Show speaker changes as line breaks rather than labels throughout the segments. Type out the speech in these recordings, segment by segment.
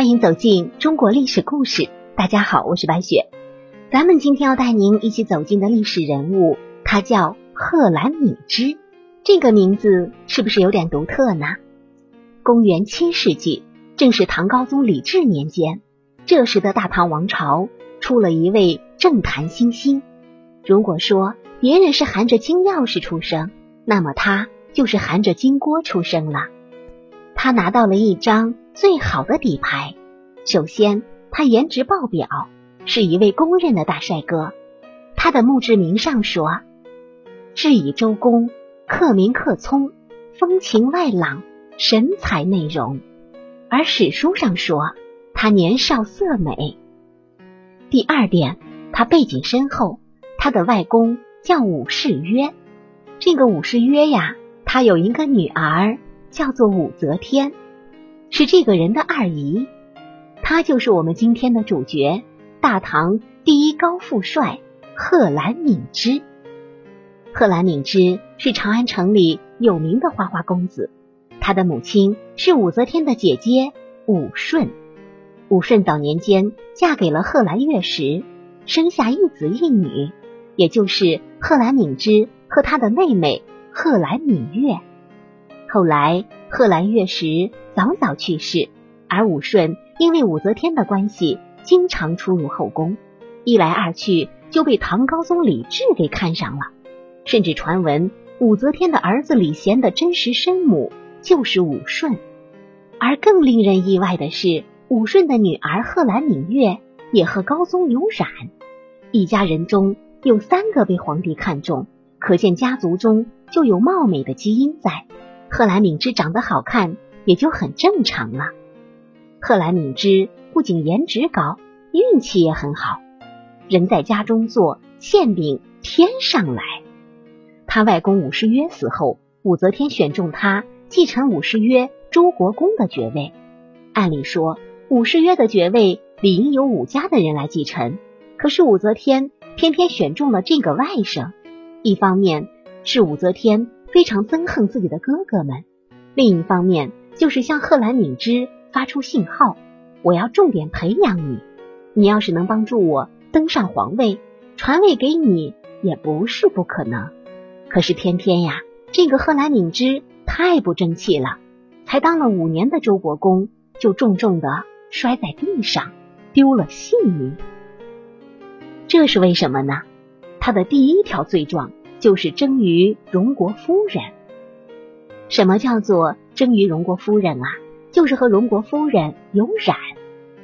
欢迎走进中国历史故事。大家好，我是白雪。咱们今天要带您一起走进的历史人物，他叫贺兰敏之。这个名字是不是有点独特呢？公元七世纪，正是唐高宗李治年间。这时的大唐王朝出了一位政坛新星。如果说别人是含着金钥匙出生，那么他就是含着金锅出生了。他拿到了一张。最好的底牌，首先他颜值爆表，是一位公认的大帅哥。他的墓志铭上说：“至以周公，克明克聪，风情外朗，神采内容。”而史书上说他年少色美。第二点，他背景深厚，他的外公叫武士曰。这个武士曰呀，他有一个女儿叫做武则天。是这个人的二姨，他就是我们今天的主角——大唐第一高富帅贺兰敏之。贺兰敏之是长安城里有名的花花公子，他的母亲是武则天的姐姐武顺。武顺早年间嫁给了贺兰月时，生下一子一女，也就是贺兰敏之和他的妹妹贺兰敏月。后来，贺兰月时早早去世，而武顺因为武则天的关系，经常出入后宫，一来二去就被唐高宗李治给看上了，甚至传闻武则天的儿子李贤的真实生母就是武顺。而更令人意外的是，武顺的女儿贺兰敏月也和高宗有染，一家人中有三个被皇帝看中，可见家族中就有貌美的基因在。贺兰敏之长得好看，也就很正常了。贺兰敏之不仅颜值高，运气也很好。人在家中坐，馅饼天上来。他外公武士约死后，武则天选中他继承武士约周国公的爵位。按理说，武士约的爵位理应由武家的人来继承，可是武则天偏偏选中了这个外甥。一方面是武则天。非常憎恨自己的哥哥们，另一方面就是向贺兰敏之发出信号：我要重点培养你，你要是能帮助我登上皇位，传位给你也不是不可能。可是偏偏呀，这个贺兰敏之太不争气了，才当了五年的周国公，就重重的摔在地上，丢了性命。这是为什么呢？他的第一条罪状。就是争于荣国夫人。什么叫做争于荣国夫人啊？就是和荣国夫人有染。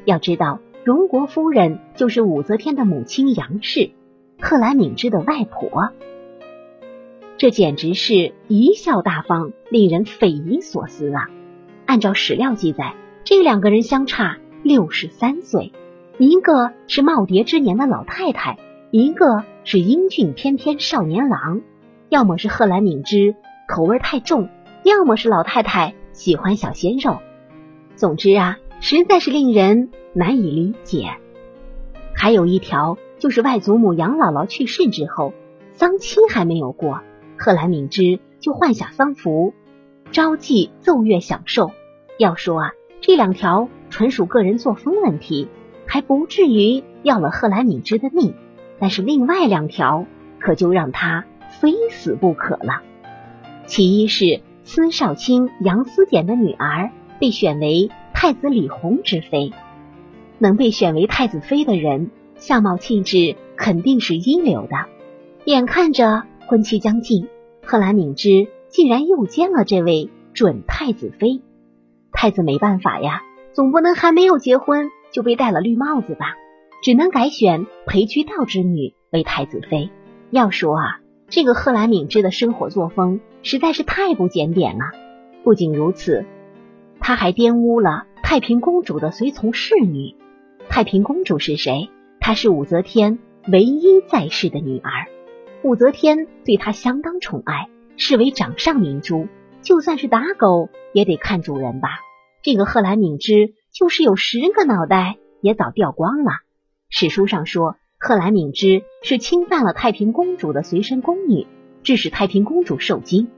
要知道，荣国夫人就是武则天的母亲杨氏，贺兰敏之的外婆。这简直是贻笑大方，令人匪夷所思啊！按照史料记载，这两个人相差六十三岁，一个是耄耋之年的老太太。一个是英俊翩翩少年郎，要么是贺兰敏之口味太重，要么是老太太喜欢小鲜肉。总之啊，实在是令人难以理解。还有一条就是外祖母杨姥姥去世之后，丧期还没有过，贺兰敏之就换下丧服，招妓奏乐享受。要说啊，这两条纯属个人作风问题，还不至于要了贺兰敏之的命。但是另外两条可就让他非死不可了。其一是司少卿杨思俭的女儿被选为太子李弘之妃，能被选为太子妃的人，相貌气质肯定是一流的。眼看着婚期将近，贺兰敏之竟然又奸了这位准太子妃。太子没办法呀，总不能还没有结婚就被戴了绿帽子吧。只能改选裴居道之女为太子妃。要说啊，这个贺兰敏之的生活作风实在是太不检点了。不仅如此，他还玷污了太平公主的随从侍女。太平公主是谁？她是武则天唯一在世的女儿。武则天对她相当宠爱，视为掌上明珠。就算是打狗，也得看主人吧。这个贺兰敏之就是有十个脑袋，也早掉光了。史书上说，贺兰敏之是侵犯了太平公主的随身宫女，致使太平公主受惊。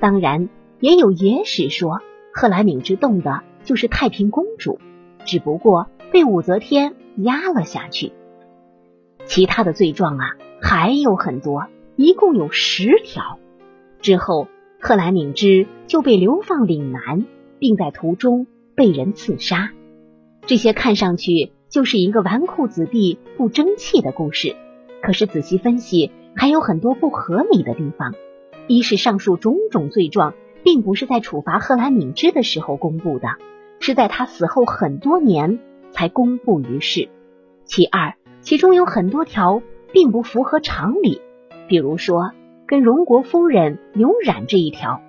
当然，也有野史说贺兰敏之动的就是太平公主。只不过被武则天压了下去。其他的罪状啊还有很多，一共有十条。之后，贺兰敏之就被流放岭南，并在途中被人刺杀。这些看上去就是一个纨绔子弟不争气的故事，可是仔细分析，还有很多不合理的地方。一是上述种种罪状，并不是在处罚贺兰敏之的时候公布的，是在他死后很多年才公布于世。其二，其中有很多条并不符合常理，比如说跟荣国夫人有染这一条。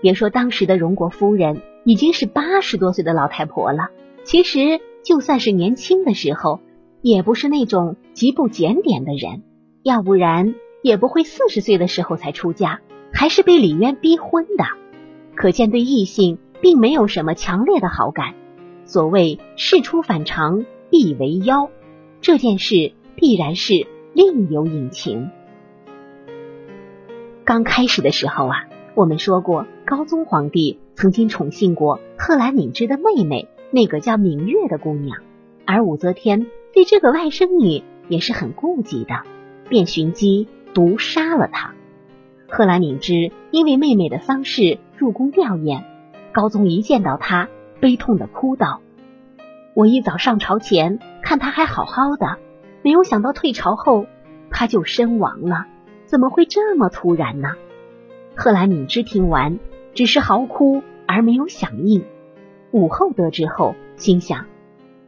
别说当时的荣国夫人已经是八十多岁的老太婆了，其实就算是年轻的时候，也不是那种极不检点的人，要不然。也不会四十岁的时候才出嫁，还是被李渊逼婚的，可见对异性并没有什么强烈的好感。所谓事出反常必为妖，这件事必然是另有隐情。刚开始的时候啊，我们说过，高宗皇帝曾经宠幸过贺兰敏之的妹妹，那个叫芈月的姑娘，而武则天对这个外甥女也是很顾忌的，便寻机。毒杀了他。贺兰敏之因为妹妹的丧事入宫吊唁，高宗一见到他，悲痛的哭道：“我一早上朝前看他还好好的，没有想到退朝后他就身亡了，怎么会这么突然呢？”贺兰敏之听完，只是嚎哭而没有响应。武后得知后，心想：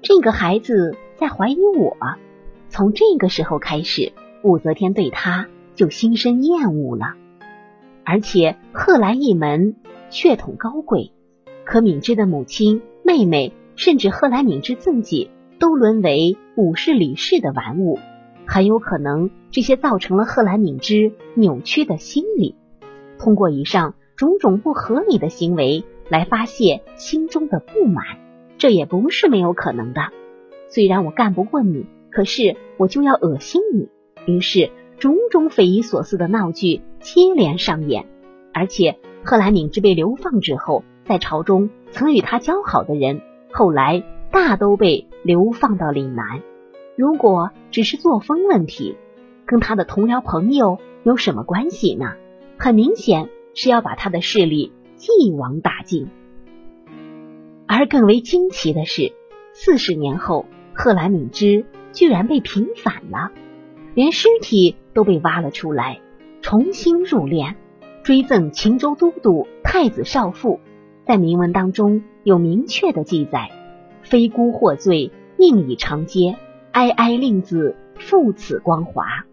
这个孩子在怀疑我。从这个时候开始。武则天对他就心生厌恶了，而且贺兰一门血统高贵，可敏之的母亲、妹妹，甚至贺兰敏之自己，都沦为武氏、李氏的玩物，很有可能这些造成了贺兰敏之扭曲的心理，通过以上种种不合理的行为来发泄心中的不满，这也不是没有可能的。虽然我干不过你，可是我就要恶心你。于是，种种匪夷所思的闹剧接连上演，而且贺兰敏之被流放之后，在朝中曾与他交好的人，后来大都被流放到岭南。如果只是作风问题，跟他的同僚朋友有什么关系呢？很明显是要把他的势力一网打尽。而更为惊奇的是，四十年后，贺兰敏之居然被平反了。连尸体都被挖了出来，重新入殓，追赠秦州都督、太子少傅。在铭文当中有明确的记载：“非孤获罪，命以长阶，哀哀令子复此光华。”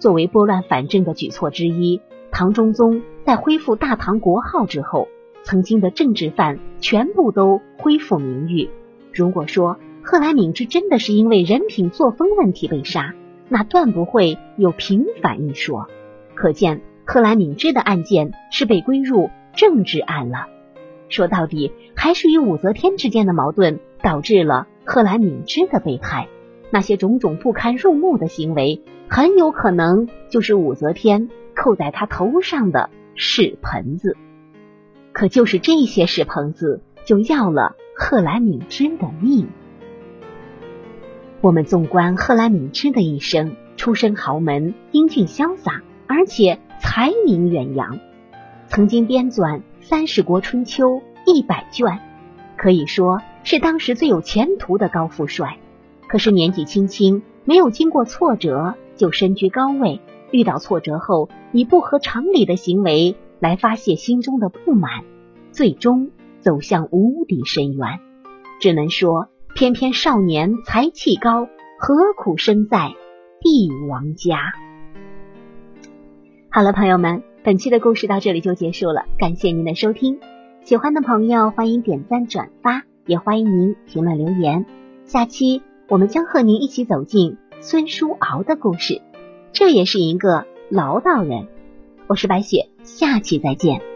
作为拨乱反正的举措之一，唐中宗在恢复大唐国号之后，曾经的政治犯全部都恢复名誉。如果说贺兰敏之真的是因为人品作风问题被杀，那断不会有平反一说，可见贺兰敏之的案件是被归入政治案了。说到底，还是与武则天之间的矛盾导致了贺兰敏之的被害。那些种种不堪入目的行为，很有可能就是武则天扣在他头上的屎盆子。可就是这些屎盆子，就要了贺兰敏之的命。我们纵观贺兰敏之的一生，出身豪门，英俊潇洒，而且才名远扬，曾经编纂《三十国春秋》一百卷，可以说是当时最有前途的高富帅。可是年纪轻轻，没有经过挫折就身居高位，遇到挫折后以不合常理的行为来发泄心中的不满，最终走向无底深渊。只能说。偏偏少年才气高，何苦生在帝王家？好了，朋友们，本期的故事到这里就结束了，感谢您的收听。喜欢的朋友欢迎点赞转发，也欢迎您评论留言。下期我们将和您一起走进孙叔敖的故事，这也是一个唠叨人。我是白雪，下期再见。